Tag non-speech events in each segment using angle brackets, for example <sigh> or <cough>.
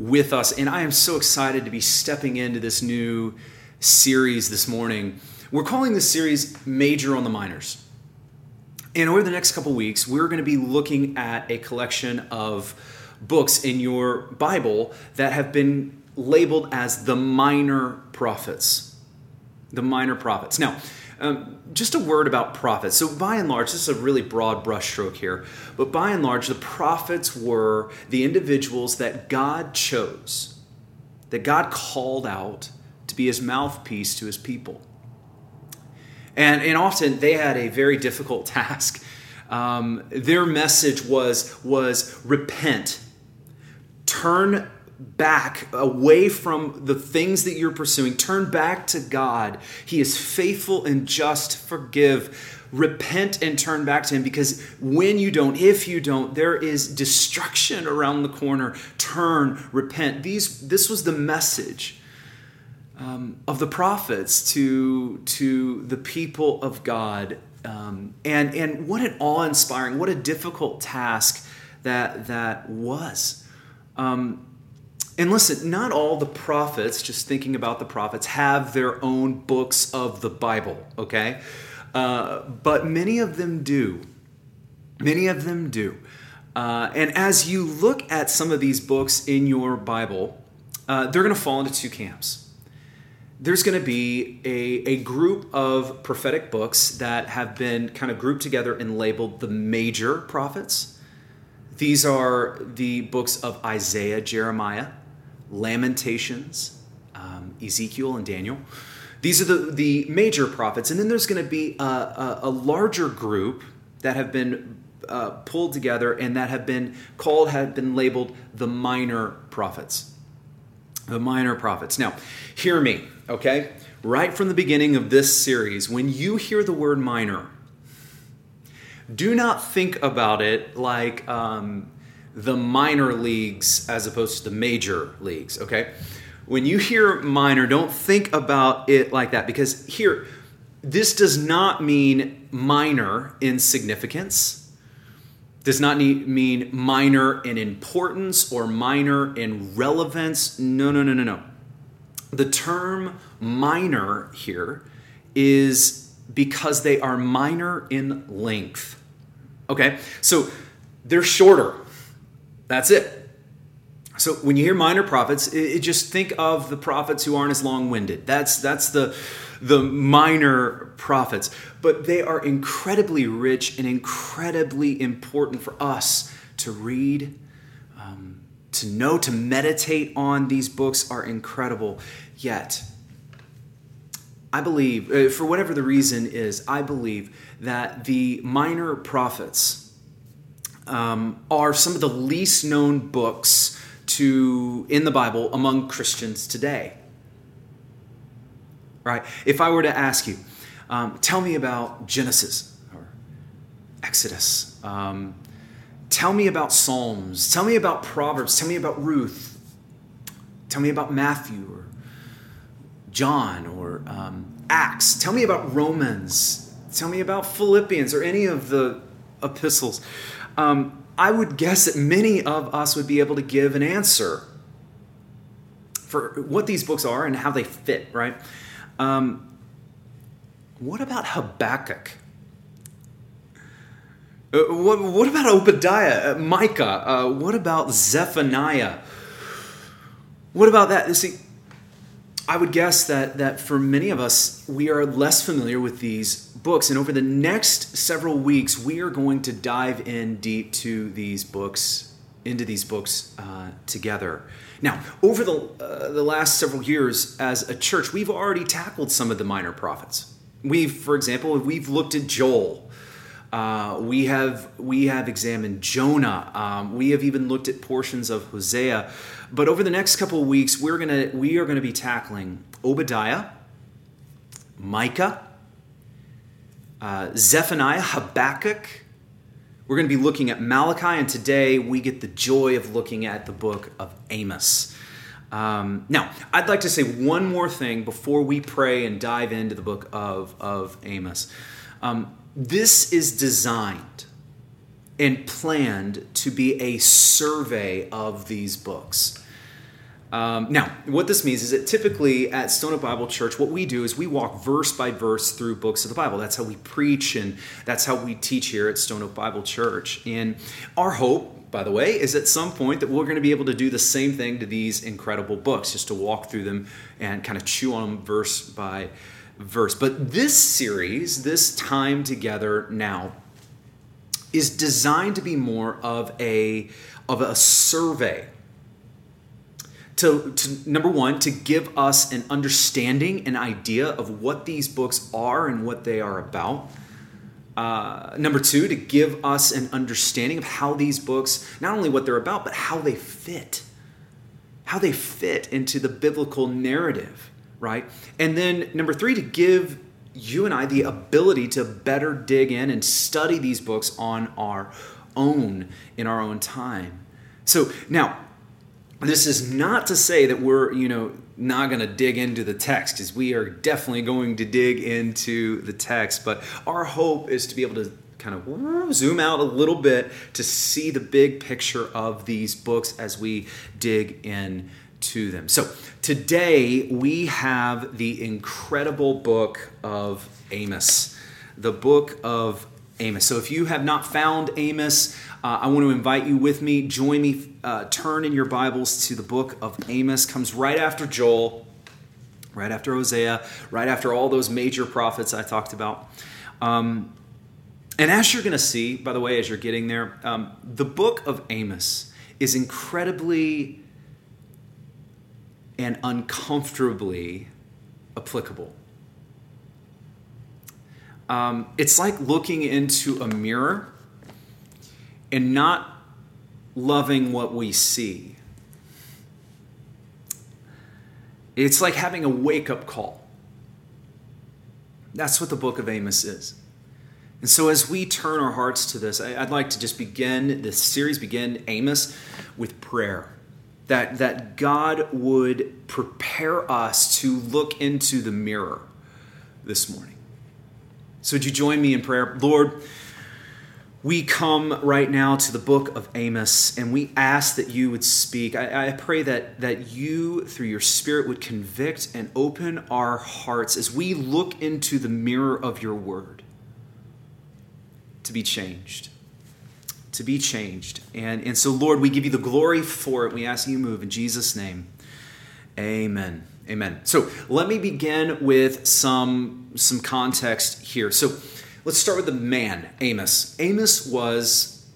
with us, and I am so excited to be stepping into this new series this morning. We're calling this series Major on the Minors. And over the next couple weeks, we're going to be looking at a collection of books in your Bible that have been labeled as the minor prophets. The minor prophets. Now, um, just a word about prophets. So, by and large, this is a really broad brushstroke here, but by and large, the prophets were the individuals that God chose, that God called out to be his mouthpiece to his people. And, and often they had a very difficult task. Um, their message was, was repent, turn back away from the things that you're pursuing. Turn back to God. He is faithful and just. Forgive. Repent and turn back to Him because when you don't, if you don't, there is destruction around the corner. Turn, repent. These, this was the message um, of the prophets to, to the people of God. Um, and, and what an awe inspiring, what a difficult task that, that was. Um, and listen, not all the prophets, just thinking about the prophets, have their own books of the Bible, okay? Uh, but many of them do. Many of them do. Uh, and as you look at some of these books in your Bible, uh, they're going to fall into two camps. There's going to be a, a group of prophetic books that have been kind of grouped together and labeled the major prophets. These are the books of Isaiah, Jeremiah, Lamentations, um, Ezekiel, and Daniel. These are the, the major prophets. And then there's going to be a, a, a, larger group that have been uh, pulled together and that have been called, have been labeled the minor prophets. The minor prophets. Now, hear me, okay? Right from the beginning of this series, when you hear the word minor, do not think about it like um, the minor leagues as opposed to the major leagues, okay? When you hear minor, don't think about it like that because here, this does not mean minor in significance, does not mean minor in importance or minor in relevance. No, no, no, no, no. The term minor here is because they are minor in length. Okay, so they're shorter that's it. So when you hear minor prophets, it, it just think of the prophets who aren't as long-winded. That's that's the the minor prophets, but they are incredibly rich and incredibly important for us to read, um, to know, to meditate on. These books are incredible. Yet, I believe, uh, for whatever the reason is, I believe that the minor prophets um, are some of the least known books to in the Bible among Christians today. Right? If I were to ask you, um, tell me about Genesis or Exodus. Um, tell me about Psalms. Tell me about Proverbs. Tell me about Ruth. Tell me about Matthew or John or um, Acts. Tell me about Romans. Tell me about Philippians or any of the epistles um, I would guess that many of us would be able to give an answer for what these books are and how they fit, right? Um, what about Habakkuk? Uh, what, what, about Obadiah, uh, Micah? Uh, what about Zephaniah? What about that? See, I would guess that that for many of us, we are less familiar with these books, and over the next several weeks, we are going to dive in deep to these books, into these books uh, together. Now, over the uh, the last several years, as a church, we've already tackled some of the minor prophets. We've, for example, we've looked at Joel. Uh, we have we have examined Jonah. Um, we have even looked at portions of Hosea. But over the next couple of weeks, we're gonna we are gonna be tackling Obadiah, Micah, uh, Zephaniah, Habakkuk. We're going to be looking at Malachi, and today we get the joy of looking at the book of Amos. Um, now, I'd like to say one more thing before we pray and dive into the book of, of Amos. Um, this is designed and planned to be a survey of these books. Um, now, what this means is that typically at Stone Oak Bible Church, what we do is we walk verse by verse through books of the Bible. That's how we preach and that's how we teach here at Stone Oak Bible Church. And our hope, by the way, is at some point that we're going to be able to do the same thing to these incredible books, just to walk through them and kind of chew on them verse by verse. But this series, this time together now, is designed to be more of a of a survey. To, to, number one to give us an understanding an idea of what these books are and what they are about. Uh, number two to give us an understanding of how these books not only what they're about but how they fit. How they fit into the biblical narrative right? And then number three to give you and i the ability to better dig in and study these books on our own in our own time. So now this is not to say that we're, you know, not going to dig into the text because we are definitely going to dig into the text, but our hope is to be able to kind of zoom out a little bit to see the big picture of these books as we dig in to them. So, today we have the incredible book of Amos. The book of Amos. So, if you have not found Amos, uh, I want to invite you with me. Join me. Uh, turn in your Bibles to the book of Amos. Comes right after Joel, right after Hosea, right after all those major prophets I talked about. Um, and as you're going to see, by the way, as you're getting there, um, the book of Amos is incredibly and uncomfortably applicable. Um, it's like looking into a mirror and not loving what we see. It's like having a wake up call. That's what the book of Amos is. And so, as we turn our hearts to this, I'd like to just begin this series, begin Amos with prayer. That, that God would prepare us to look into the mirror this morning. So, would you join me in prayer? Lord, we come right now to the book of Amos and we ask that you would speak. I, I, pray that, that you, through your Spirit, would convict and open our hearts as we look into the mirror of your word to be changed. To be changed. And, and so, Lord, we give you the glory for it. We ask you move in Jesus' name. Amen. Amen. So let me begin with some, some context here. So, Let's start with the man, Amos. Amos was,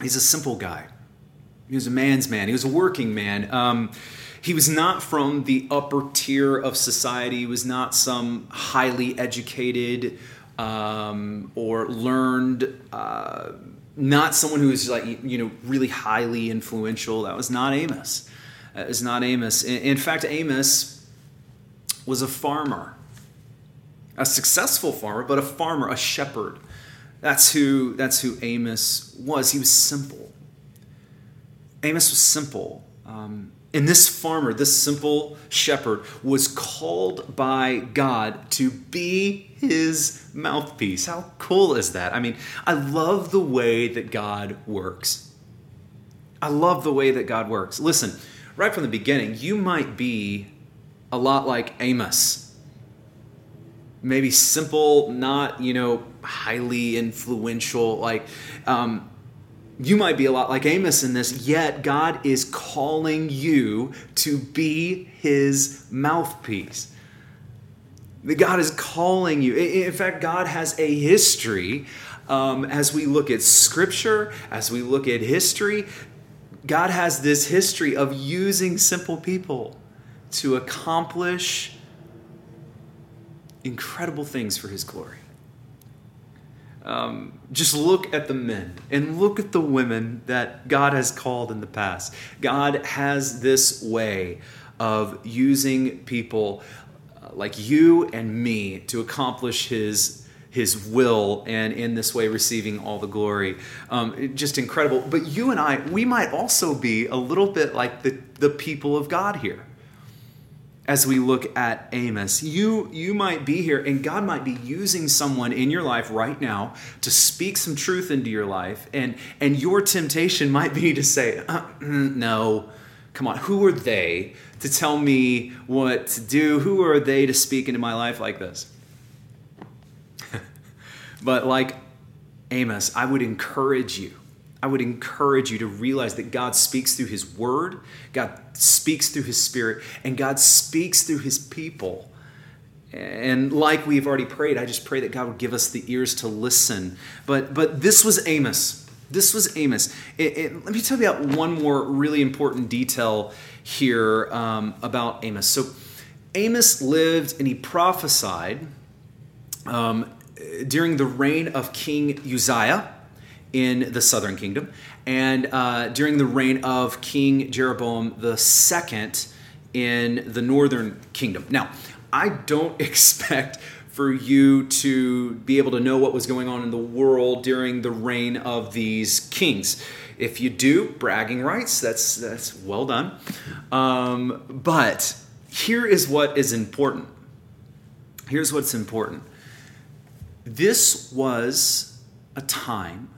he's a simple guy. He was a man's man. He was a working man. Um, he was not from the upper tier of society. He was not some highly educated um, or learned, uh, not someone who was like, you know, really highly influential. That was not Amos. That not Amos. In, in fact, Amos was a farmer a successful farmer, but a farmer, a shepherd. That's who, that's who Amos was. He was simple. Amos was simple. Um, and this farmer, this simple shepherd, was called by God to be his mouthpiece. How cool is that? I mean, I love the way that God works. I love the way that God works. Listen, right from the beginning, you might be a lot like Amos maybe simple, not, you know, highly influential. Like, um, you might be a lot like Amos in this, yet God is calling you to be his mouthpiece. God is calling you. In fact, God has a history um, as we look at scripture, as we look at history. God has this history of using simple people to accomplish incredible things for his glory. Um, just look at the men and look at the women that God has called in the past. God has this way of using people uh, like you and me to accomplish His his will and in this way receiving all the glory. Um, just incredible. But you and i we might also be a little bit like the, the people of god here as we look at Amos. You you might be here and God might be using someone in your life right now to speak some truth into your life and and your temptation might be to say, uh, mm, "No. Come on, who are they to tell me what to do? Who are they to speak into my life like this?" <laughs> but like Amos, I would encourage you I would encourage you to realize that God speaks through His Word, God speaks through His Spirit, and God speaks through His people. And like we've already prayed, I just pray that God would give us the ears to listen. But but this was Amos. This was Amos. It, it, let me tell you about one more really important detail here um, about Amos. So Amos lived and he prophesied um, during the reign of King Uzziah in the southern kingdom, and uh, during the reign of King Jeroboam II in the northern kingdom. Now, I don't <laughs> expect for you to be able to know what was going on in the world during the reign of these kings. If you do, bragging rights, that's, that's well done. Um, but here is what is important. Here's what's important. This was a time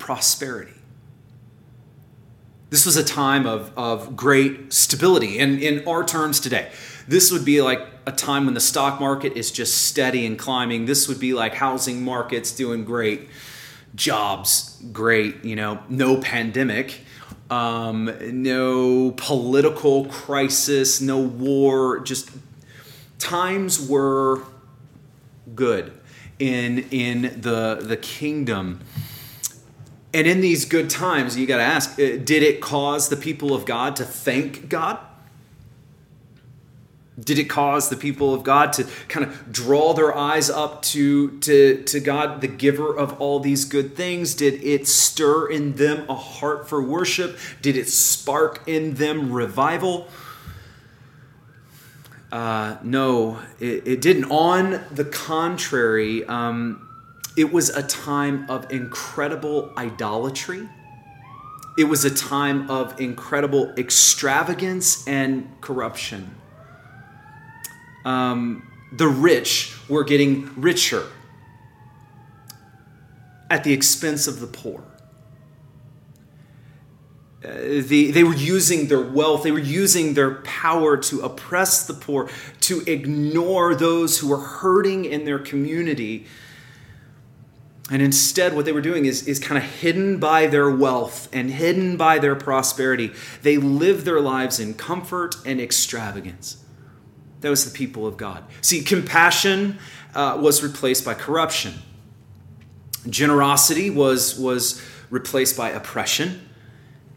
prosperity. This was a time of, of great stability. And in our terms today, this would be like a time when the stock market is just steady and climbing. This would be like housing markets doing great, jobs great, you know, no pandemic, um, no political crisis, no war. Just times were good in in the the kingdom and in these good times, you got to ask uh, did it cause the people of God to thank God? Did it cause the people of God to kind of draw their eyes up to, to, to God, the giver of all these good things? Did it stir in them a heart for worship? Did it spark in them revival? Uh, no, it, it, didn't. On the contrary, um, it was a time of incredible idolatry. It was a time of incredible extravagance and corruption. Um, the rich were getting richer at the expense of the poor. Uh, the, they were using their wealth, they were using their power to oppress the poor, to ignore those who were hurting in their community and instead, what they were doing is, is kind of hidden by their wealth and hidden by their prosperity. They lived their lives in comfort and extravagance. That was the people of God. See, compassion uh, was replaced by corruption, generosity was, was replaced by oppression,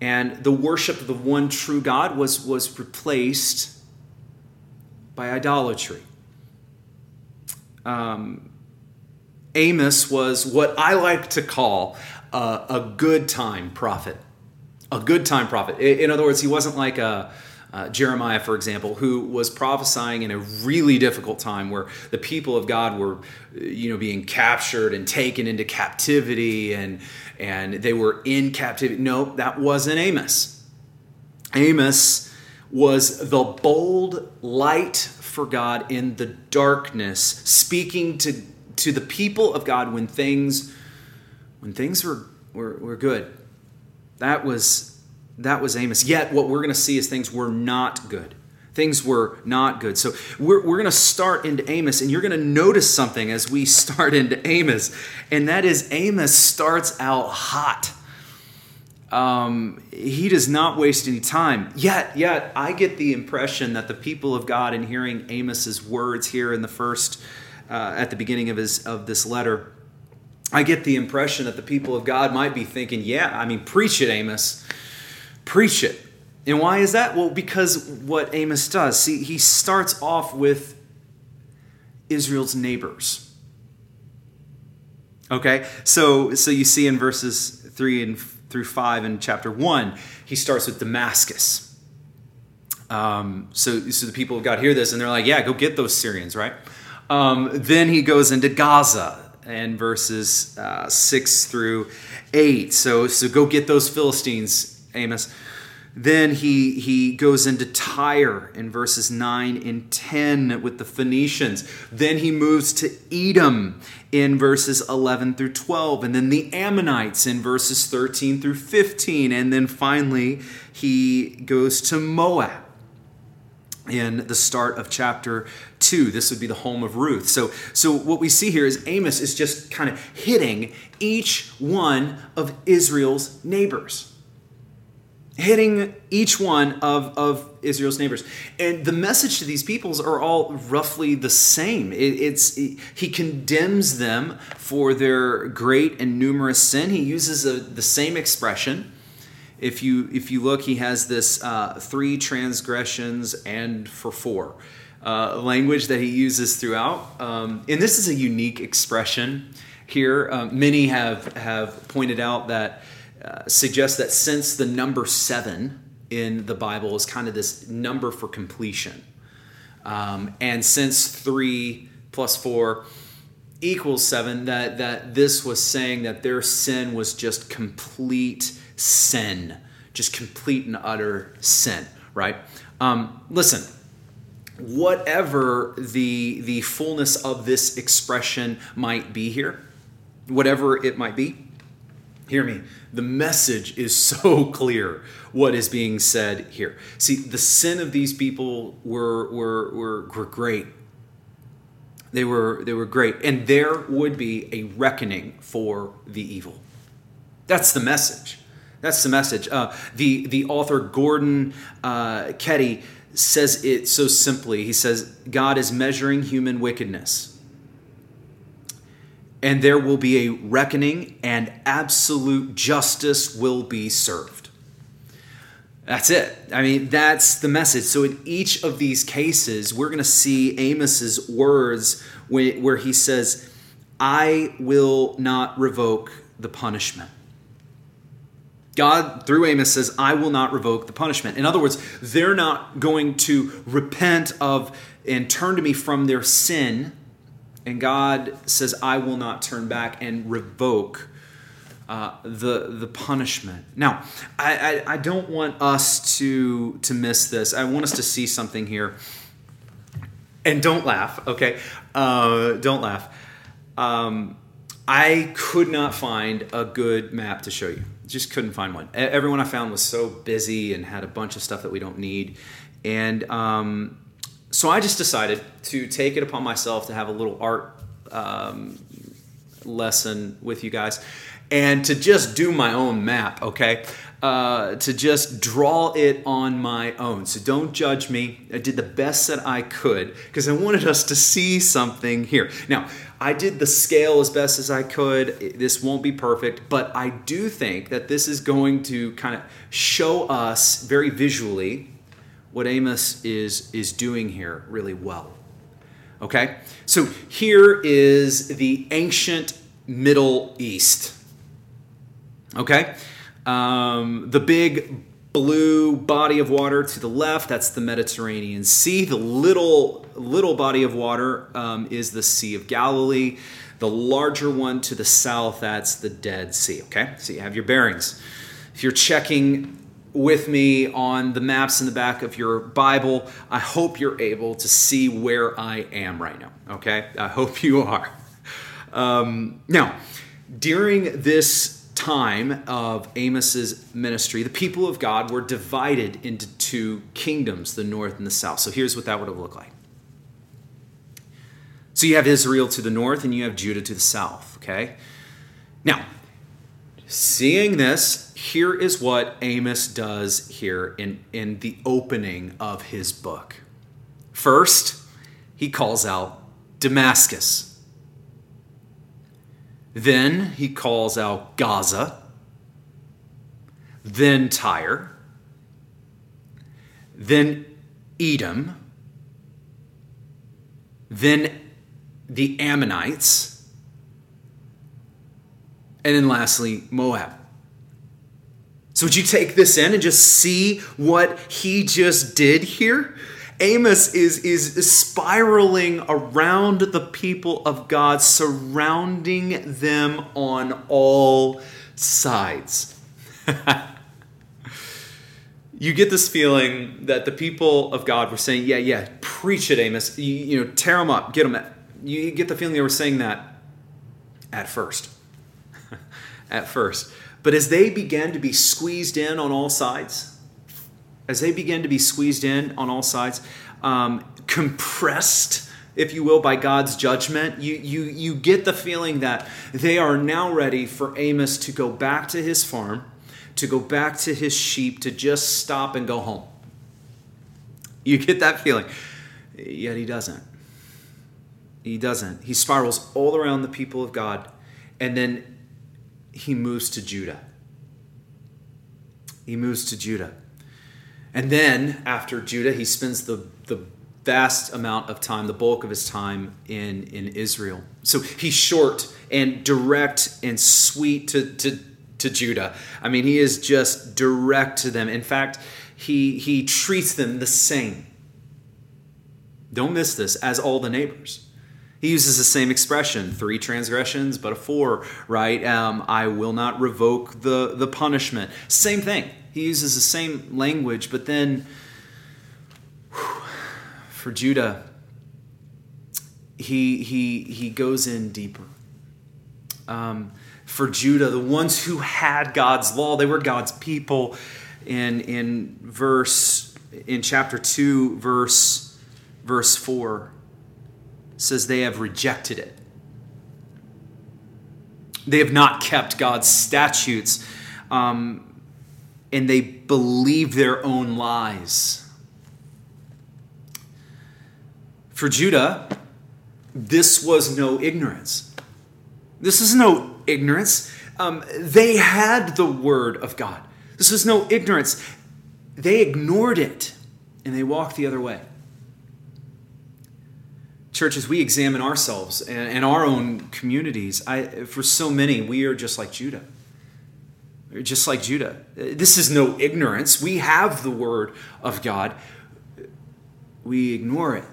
and the worship of the one true God was, was replaced by idolatry. Um, Amos was what I like to call a, a good time prophet. A good time prophet. In other words, he wasn't like a, uh, Jeremiah, for example, who was prophesying in a really difficult time where the people of God were, you know, being captured and taken into captivity and and they were in captivity. No, that wasn't Amos. Amos was the bold light for God in the darkness, speaking to to the people of God when things when things were were, were good. That was that was Amos. Yet what we're going to see is things were not good. Things were not good. So we're, we're going to start into Amos, and you're going to notice something as we <laughs> start into Amos, and that is Amos starts out hot. Um, he does not waste any time. Yet, yet, I get the impression that the people of God, in hearing Amos's words here in the first uh, at the beginning of his of this letter, I get the impression that the people of God might be thinking, "Yeah, I mean, preach it, Amos, preach it." And why is that? Well, because what Amos does. See, he starts off with Israel's neighbors. Okay, so so you see in verses three and through five in chapter one, he starts with Damascus. Um, so so the people of God hear this and they're like, yeah, go get those Syrians, right? Um, then he goes into Gaza and verses uh, six through eight. So so go get those Philistines, Amos. Then he, he goes into Tyre in verses 9 and 10 with the Phoenicians. Then he moves to Edom in verses 11 through 12. And then the Ammonites in verses 13 through 15. And then finally, he goes to Moab in the start of chapter 2 this would be the home of ruth so so what we see here is amos is just kind of hitting each one of israel's neighbors hitting each one of, of Israel's neighbors. And the message to these peoples are all roughly the same. It, it's it, he condemns them for their great and numerous sin. He uses a, the same expression. If you if you look, he has this uh, three transgressions and for four uh, language that he uses throughout. Um, and this is a unique expression here. Uh, many have have pointed out that uh, suggests that since the number seven in the Bible is kind of this number for completion, um, and since three plus four equals seven, that, that this was saying that their sin was just complete sin, just complete and utter sin, right? Um, listen, whatever the the fullness of this expression might be here, whatever it might be, hear me the message is <laughs> so clear what is being said here. See, the sin of these people were, were, were, were great. They were, they were great. And there would be a reckoning for the evil. That's the message. That's the message. Uh, the, the author Gordon uh, Keddie says it so simply. He says, God is measuring human wickedness and there will be a reckoning, and absolute justice will be served. That's it. I mean, that's the message. So, in each of these cases, we're going to see Amos's words where he says, I will not revoke the punishment. God, through Amos, says, I will not revoke the punishment. In other words, they're not going to repent of and turn to me from their sin and God says, I will not turn back and revoke uh, the, the punishment. Now, I, I, I, don't want us to, to miss this. I want us to see something here. And don't laugh, okay? Uh, don't laugh. Um, I could not find a good map to show you. Just couldn't find one. Everyone I found was so busy and had a bunch of stuff that we don't need. And um, so I just decided to take it upon myself to have a little art um, lesson with you guys and to just do my own map, okay? Uh, to just draw it on my own. So don't judge me. I did the best that I could because I wanted us to see something here. Now, I did the scale as best as I could. This won't be perfect, but I do think that this is going to kind of show us very visually what Amos is, is doing here really well. Okay? So here is the ancient Middle East. Okay? Um, the big blue body of water to the left, that's the Mediterranean Sea. The little, little body of water um, is the Sea of Galilee. The larger one to the south, that's the Dead Sea. Okay? So you have your bearings. If you're checking with me on the maps in the back of your Bible. I hope you're able to see where I am right now. Okay? I hope you are. Um, now, during this time of Amos's ministry, the people of God were divided into two kingdoms, the north and the south. So here's what that would have looked like. So you have Israel to the north and you have Judah to the south, okay? Now, seeing this, here is what Amos does here in, in the opening of his book. First, he calls out Damascus. Then he calls out Gaza. Then Tyre. Then Edom. Then the Ammonites. And then lastly, Moab. So, would you take this in and just see what he just did here? Amos is, is spiraling around the people of God, surrounding them on all sides. <laughs> you get this feeling that the people of God were saying, Yeah, yeah, preach it, Amos. You, you know, tear them up, get them. You get the feeling they were saying that at first. <laughs> at first. But as they began to be squeezed in on all sides, as they began to be squeezed in on all sides, um, compressed, if you will, by God's judgment, you, you, you get the feeling that they are now ready for Amos to go back to his farm, to go back to his sheep, to just stop and go home. You get that feeling. Yet he doesn't. He doesn't. He spirals all around the people of God, and then he moves to Judah. He moves to Judah. And then after Judah, he spends the, the vast amount of time, the bulk of his time in, in Israel. So he's short and direct and sweet to, to, to Judah. I mean, he is just direct to them. In fact, he, he treats them the same. Don't miss this, as all the neighbors. He uses the same expression three transgressions, but a four, right? Um, I will not revoke the, the punishment. Same thing. He uses the same language, but then whew, for Judah, he, he, he goes in deeper. Um, for Judah, the ones who had God's law, they were God's people. In, in verse, in chapter 2, verse, verse 4, says they have rejected it. They have not kept God's statutes, um, and they believe their own lies. For Judah, this was no ignorance. This is no ignorance. Um, they had the word of God. This was no ignorance. They ignored it and they walked the other way churches, we examine ourselves and, and our own communities. I, for so many, we are just like Judah. Just like Judah. This is no ignorance. We have the word of God, we ignore it.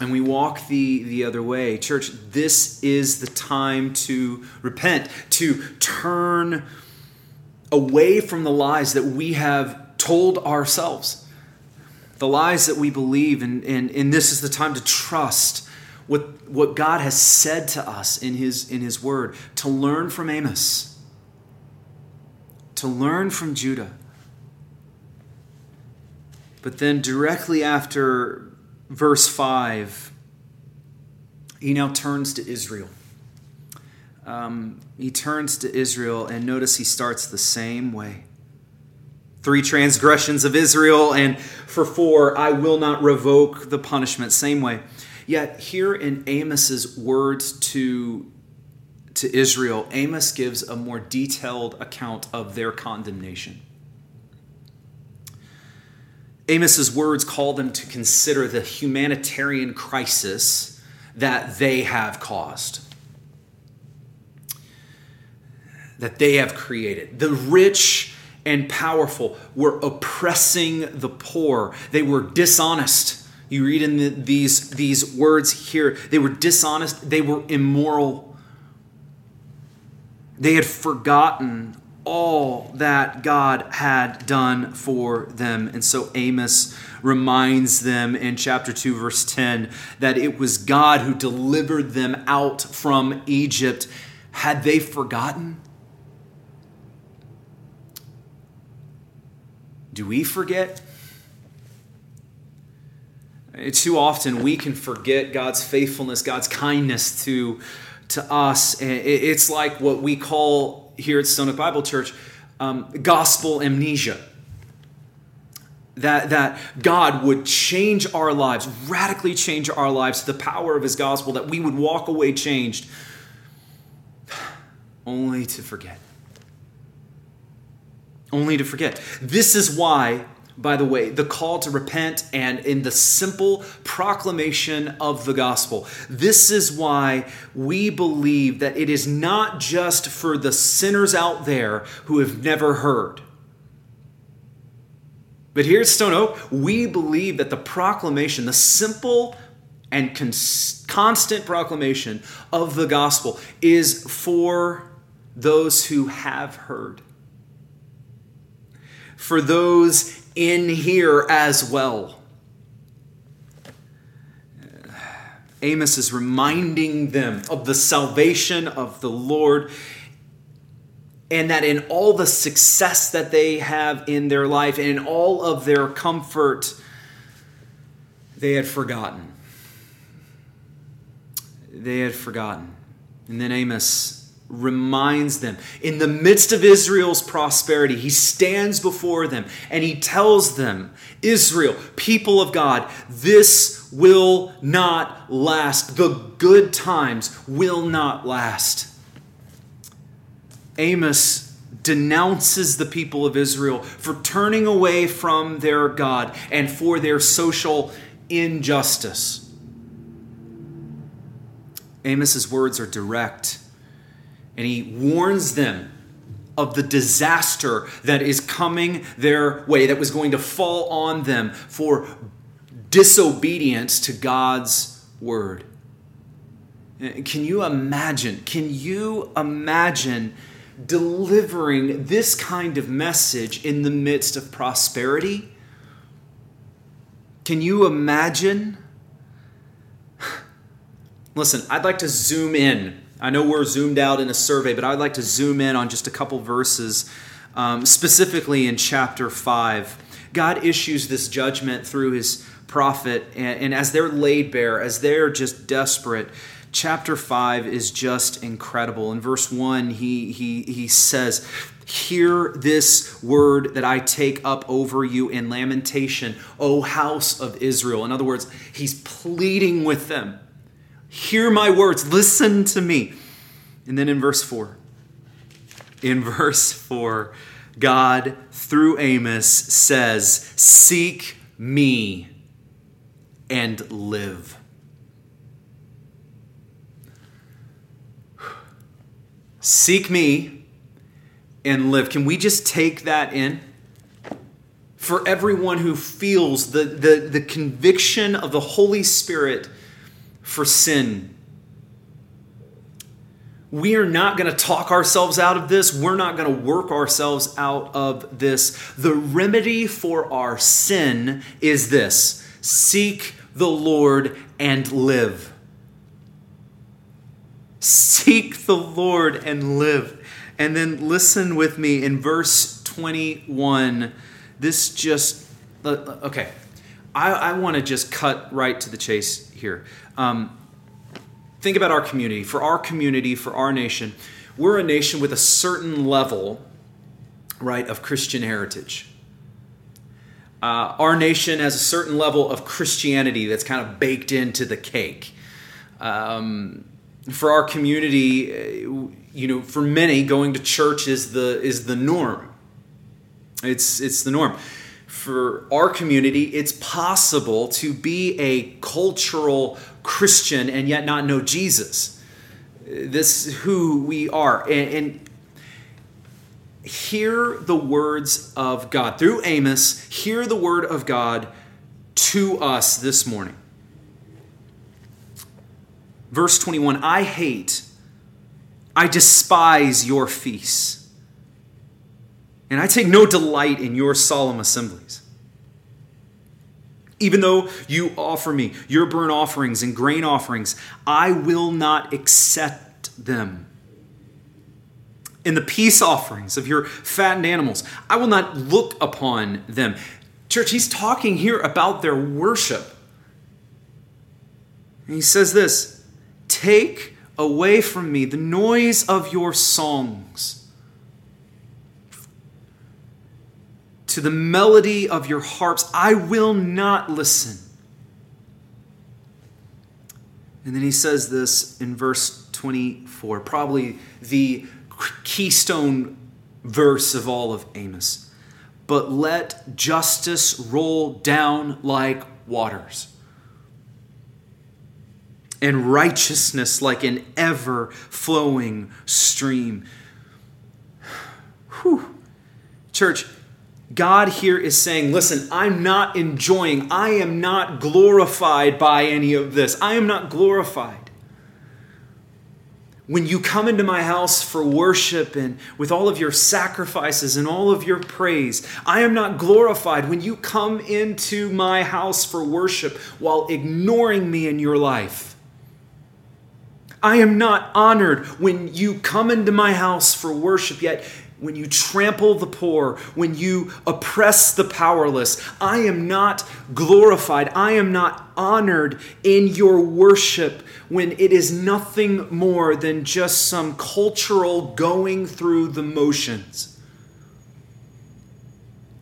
And we walk the, the other way. Church, this is the time to repent, to turn away from the lies that we have told ourselves the lies that we believe, and, and, and this is the time to trust what, what God has said to us in his, in his word, to learn from Amos, to learn from Judah. But then, directly after verse 5, he now turns to Israel. Um, he turns to Israel, and notice he starts the same way three transgressions of Israel, and for four, I will not revoke the punishment. Same way. Yet, here in Amos's words to, to Israel, Amos gives a more detailed account of their condemnation. Amos's words call them to consider the humanitarian crisis that they have caused, that they have created. The rich and powerful were oppressing the poor. They were dishonest. You read in the, these, these words here, they were dishonest, they were immoral. They had forgotten all that God had done for them. And so Amos reminds them in chapter 2, verse 10, that it was God who delivered them out from Egypt. Had they forgotten? Do we forget? Too often we can forget God's faithfulness, God's kindness to, to us. It's like what we call here at Stone Oak Bible Church um, gospel amnesia. That, that God would change our lives, radically change our lives to the power of His gospel, that we would walk away changed, only to forget only to forget. This is why by the way, the call to repent and in the simple proclamation of the gospel. This is why we believe that it is not just for the sinners out there who have never heard. But here at Stone Oak, we believe that the proclamation, the simple and cons- constant proclamation of the gospel, is for those who have heard. For those in here as well. Amos is reminding them of the salvation of the Lord and that in all the success that they have in their life and in all of their comfort, they had forgotten. They had forgotten. And then Amos reminds them. In the midst of Israel's prosperity, he stands before them and he tells them, Israel, people of God, this will not last. The good times will not last. Amos denounces the people of Israel for turning away from their God and for their social injustice. Amos's words are direct and he warns them of the disaster that is coming their way, that was going to fall on them for disobedience to God's word. Eh, can you imagine? Can you imagine delivering this kind of message in the midst of prosperity? Can you imagine? <sighs> Listen, I'd like to zoom in I know we're zoomed out in a survey, but I'd like to zoom in on just a couple verses, um, specifically in chapter 5. God issues this judgment through his prophet, and, and as they're laid bare, as they're just desperate, chapter 5 is just incredible. In verse 1, he, he, he says, Hear this word that I take up over you in lamentation, O house of Israel. In other words, he's pleading with them. Hear my words, listen to me. And then in verse 4, in verse 4, God, through Amos, says, Seek me and live. Seek me and live. Can we just take that in? For everyone who feels the, the, the conviction of the Holy Spirit for sin. We are not going to talk ourselves out of this. We're not going to work ourselves out of this. The remedy for our sin is this seek the Lord and live. Seek the Lord and live. And then listen with me in verse 21. This just, uh, uh, okay. I, I want to just cut right to the chase here. Um, think about our community. For our community, for our nation, we're a nation with a certain level, right, of Christian heritage. Uh, our nation has a certain level of Christianity that's kind of baked into the cake. Um, for our community, uh, you know, for many, going to church is the is the norm. It's it's the norm for our community, it's possible to be a cultural Christian and yet not know Jesus. This is who we are. And, and hear the words of God. Through Amos, hear the word of God to us this morning. Verse 21 I hate, I despise your feasts and I take no delight in your solemn assemblies. Even though you offer me your burnt offerings and grain offerings, I will not accept them. In the peace offerings of your fattened animals, I will not look upon them. Church, he's talking here about their worship. And he says this Take away from me the noise of your songs to the melody of your harps, I will not listen. And then he says this in verse 24, probably the keystone verse of all of Amos. but let justice roll down like waters and righteousness like an ever flowing stream. Whew. Church, God here is saying, listen, I'm not enjoying, I am not glorified by any of this. I am not glorified. When you come into my house for worship and with all of your sacrifices and all of your praise, I am not glorified when you come into my house for worship while ignoring me in your life. I am not honored when you come into my house for worship, yet when you trample the poor, when you oppress the powerless. I am not glorified. I am not honored in your worship when it is nothing more than just some cultural going through the motions.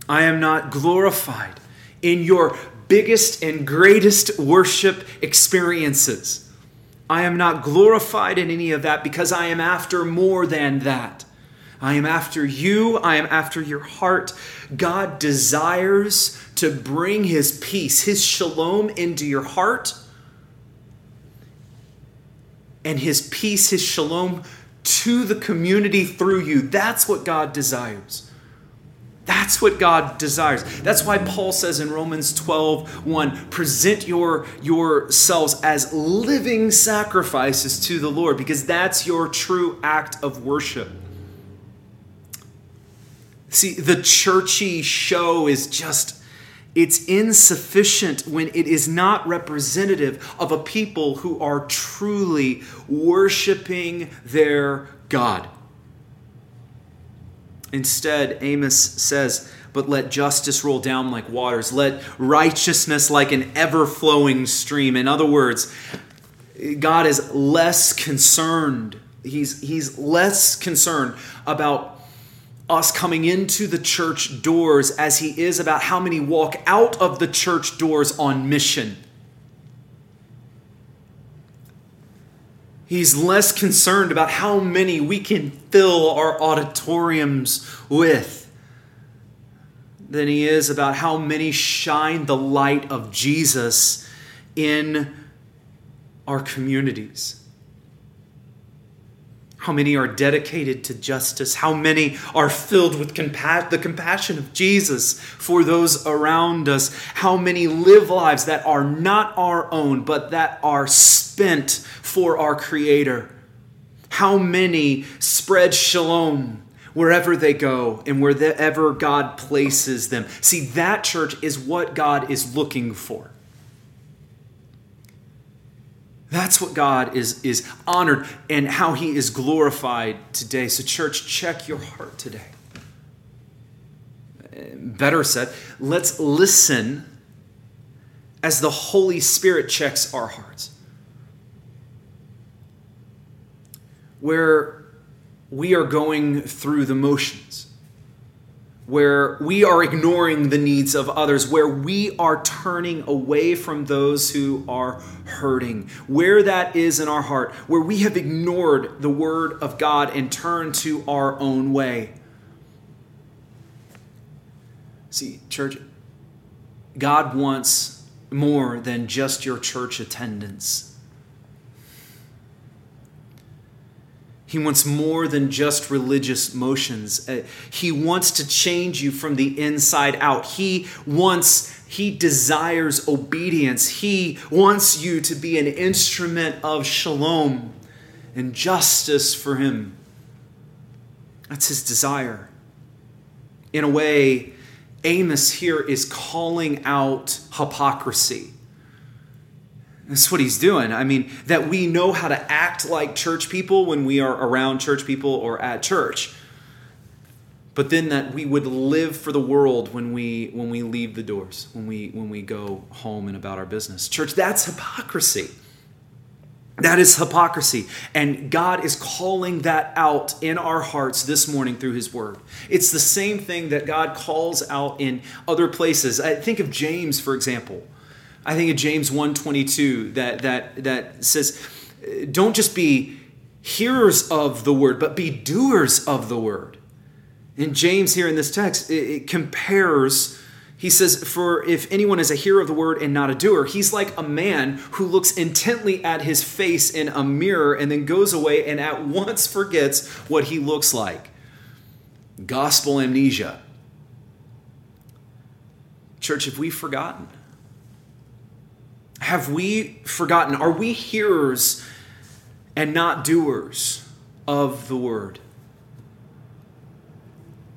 I am not glorified in your biggest and greatest worship experiences. I am not glorified in any of that because I am after more than that. I am after you. I am after your heart. God desires to bring his peace, his shalom into your heart, and his peace, his shalom to the community through you. That's what God desires. That's what God desires. That's why Paul says in Romans 12, 1, present your yourselves as living sacrifices to the Lord, because that's your true act of worship. See, the churchy show is just it's insufficient when it is not representative of a people who are truly worshiping their God. Instead, Amos says, But let justice roll down like waters, let righteousness like an ever flowing stream. In other words, God is less concerned. He's, he's less concerned about us coming into the church doors as he is about how many walk out of the church doors on mission. He's less concerned about how many we can fill our auditoriums with than he is about how many shine the light of Jesus in our communities. How many are dedicated to justice? How many are filled with compa- the compassion of Jesus for those around us? How many live lives that are not our own, but that are spent for our Creator? How many spread shalom wherever they go and wherever God places them? See, that church is what God is looking for. That's what God is, is honored and how he is glorified today. So, church, check your heart today. Better said, let's listen as the Holy Spirit checks our hearts. Where we are going through the motions where we are ignoring the needs of others, where we are turning away from those who are hurting, where that is in our heart, where we have ignored the word of God and turned to our own way. See, church, God wants more than just your church attendance. He wants more than just religious motions. Uh, he wants to change you from the inside out. He wants, he desires obedience. He wants you to be an instrument of shalom and justice for him. That's his desire. In a way, Amos here is calling out hypocrisy. That's what he's doing. I mean, that we know how to act like church people when we are around church people or at church. But then that we would live for the world when we when we leave the doors, when we when we go home and about our business. Church, that's hypocrisy. That is hypocrisy. And God is calling that out in our hearts this morning through His Word. It's the same thing that God calls out in other places. I think of James, for example. I think of James 1:22 that that that says don't just be hearers of the word but be doers of the word. In James, here in this text, it, it compares. He says, For if anyone is a hearer of the word and not a doer, he's like a man who looks intently at his face in a mirror and then goes away and at once forgets what he looks like. Gospel amnesia. Church, have we forgotten? Have we forgotten? Are we hearers and not doers of the word?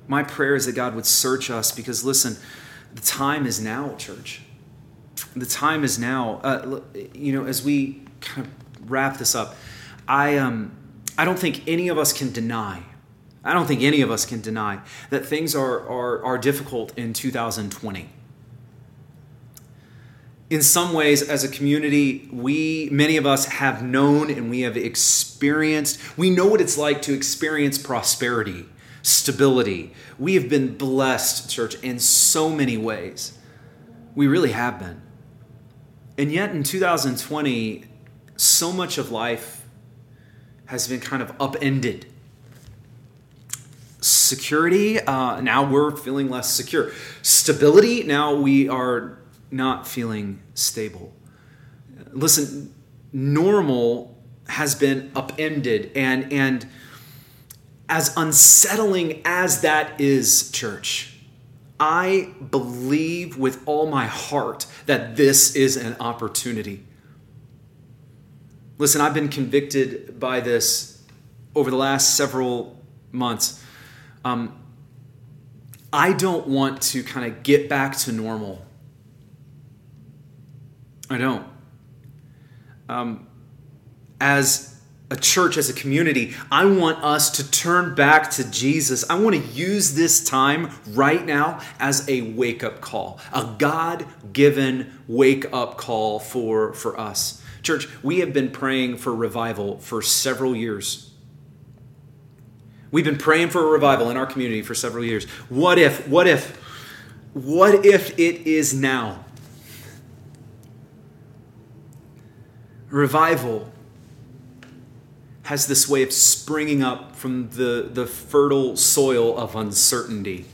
My prayer is that God would search us because, listen, the time is now, church. The time is now. Uh, you know, as we kind of wrap this up, I um, I don't think any of us can deny. I don't think any of us can deny that things are are, are difficult in 2020 in some ways as a community we many of us have known and we have experienced we know what it's like to experience prosperity stability. We have been blessed, church, in so many ways. We really have been. And yet in 2020, so much of life has been kind of upended. Security, uh, now we're feeling less secure. Stability, now we are not feeling stable. Listen, normal has been upended and and as unsettling as that is, church, I believe with all my heart that this is an opportunity. Listen, I've been convicted by this over the last several months. Um, I don't want to kind of get back to normal. I don't. Um, as a church, as a community, I want us to turn back to Jesus. I want to use this time right now as a wake up call, a God given wake up call for, for us. Church, we have been praying for revival for several years. We've been praying for a revival in our community for several years. What if, what if, what if it is now? Revival has this way of springing up from the, the fertile soil of uncertainty.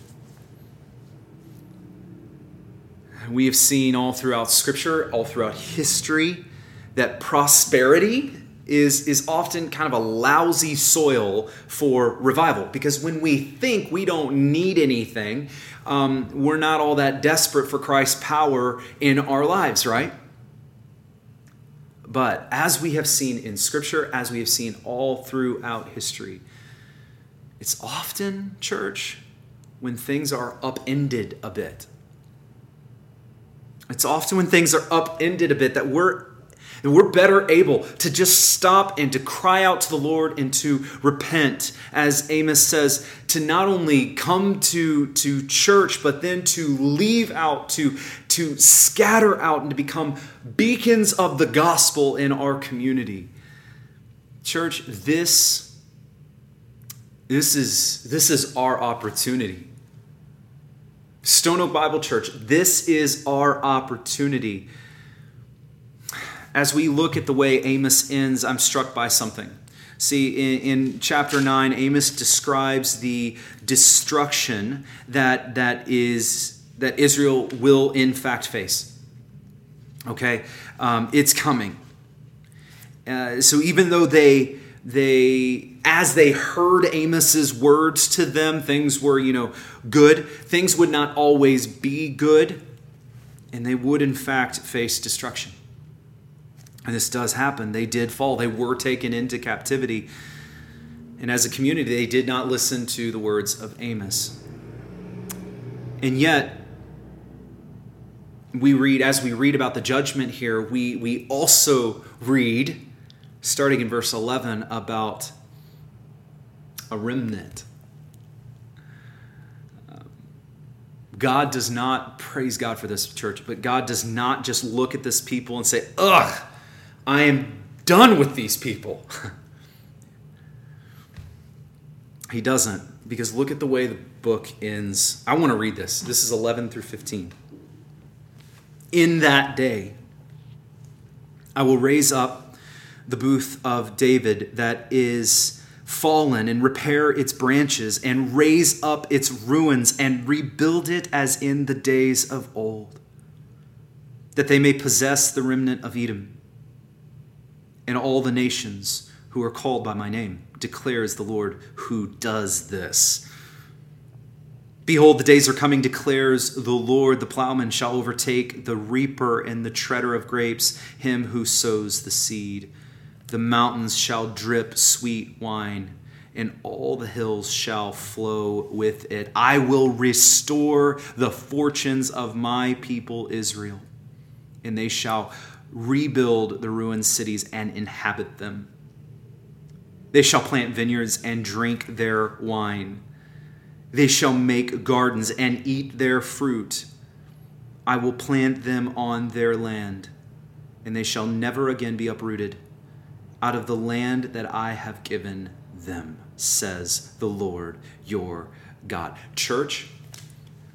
We have seen all throughout Scripture, all throughout history, that prosperity is, is often kind of a lousy soil for revival because when we think we don't need anything, um, we're not all that desperate for Christ's power in our lives, right? But as we have seen in Scripture, as we have seen all throughout history, it's often, church, when things are upended a bit. It's often when things are upended a bit that we're and we're better able to just stop and to cry out to the Lord and to repent, as Amos says, to not only come to, to church, but then to leave out, to, to scatter out, and to become beacons of the gospel in our community. Church, this, this, is, this is our opportunity. Stone Oak Bible Church, this is our opportunity as we look at the way Amos ends, I'm struck by something. See, in, in, chapter 9, Amos describes the destruction that, that, is, that Israel will in fact face. Okay? Um, it's coming. Uh, so even though they, they, as they heard Amos's words to them, things were, you know, good, things would not always be good, and they would in fact face destruction. And this does happen. They did fall, they were taken into captivity. And as a community, they did not listen to the words of Amos. And yet, we read, as we read about the judgment here, we, we also read, starting in verse 11, about a remnant. Uh, God does not, praise God for this church, but God does not just look at this people and say, ugh, I am done with these people. <laughs> he doesn't, because look at the way the book ends. I want to read this. This is 11 through 15. In that day, I will raise up the booth of David that is fallen and repair its branches and raise up its ruins and rebuild it as in the days of old, that they may possess the remnant of Edom and all the nations who are called by my name, declares the Lord who does this. Behold, the days are coming, declares the Lord. The plowman shall overtake the reaper and the treader of grapes, him who sows the seed. The mountains shall drip sweet wine, and all the hills shall flow with it. I will restore the fortunes of my people Israel, and they shall rebuild the ruined cities and inhabit them. They shall plant vineyards and drink their wine they shall make gardens and eat their fruit. I will plant them on their land, and they shall never again be uprooted out of the land that I have given them, says the Lord your God. Church,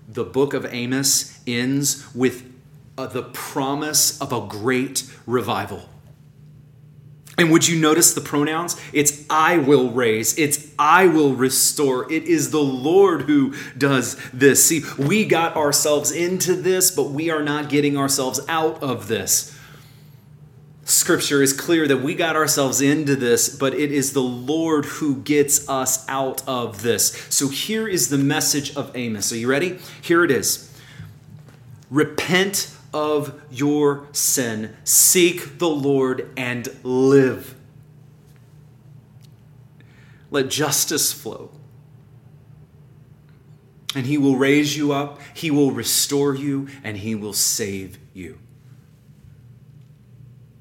the book of Amos ends with uh, the promise of a great revival. And would you notice the pronouns? It's I will raise, it's I will restore. It is the Lord who does this. See, we got ourselves into this, but we are not getting ourselves out of this. Scripture is clear that we got ourselves into this, but it is the Lord who gets us out of this. So here is the message of Amos. Are you ready? Here it is Repent of your sin. Seek the Lord and live. Let justice flow. And he will raise you up, he will restore you, and he will save you.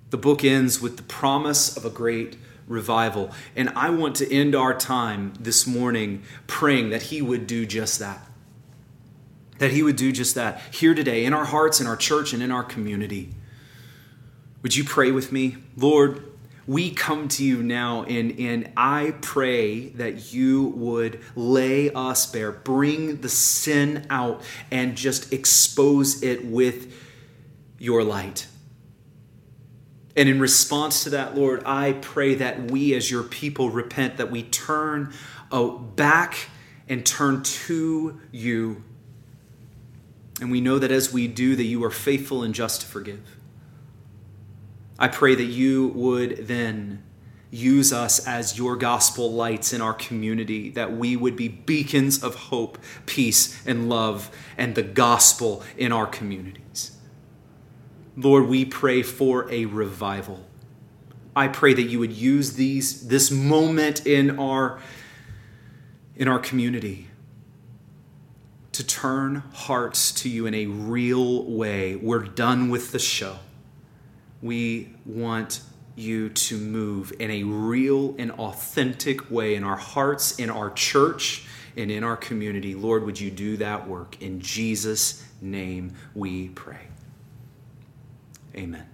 The book ends with the promise of a great revival. And I want to end our time this morning praying that he would do just that that He would do just that here today in our hearts, in our church, and in our community. Would you pray with me? Lord, we come to you now, and, and I pray that you would lay us bare, bring the sin out, and just expose it with your light. And in response to that, Lord, I pray that we as your people repent, that we turn oh, back and turn to you and we know that as we do, that you are faithful and just to forgive. I pray that you would then use us as your gospel lights in our community, that we would be beacons of hope, peace, and love, and the gospel in our communities. Lord, we pray for a revival. I pray that you would use these this moment in our in our community to turn hearts to you in a real way. We're done with the show. We want you to move in a real and authentic way in our hearts, in our church, and in our community. Lord, would you do that work? In Jesus' name we pray. Amen.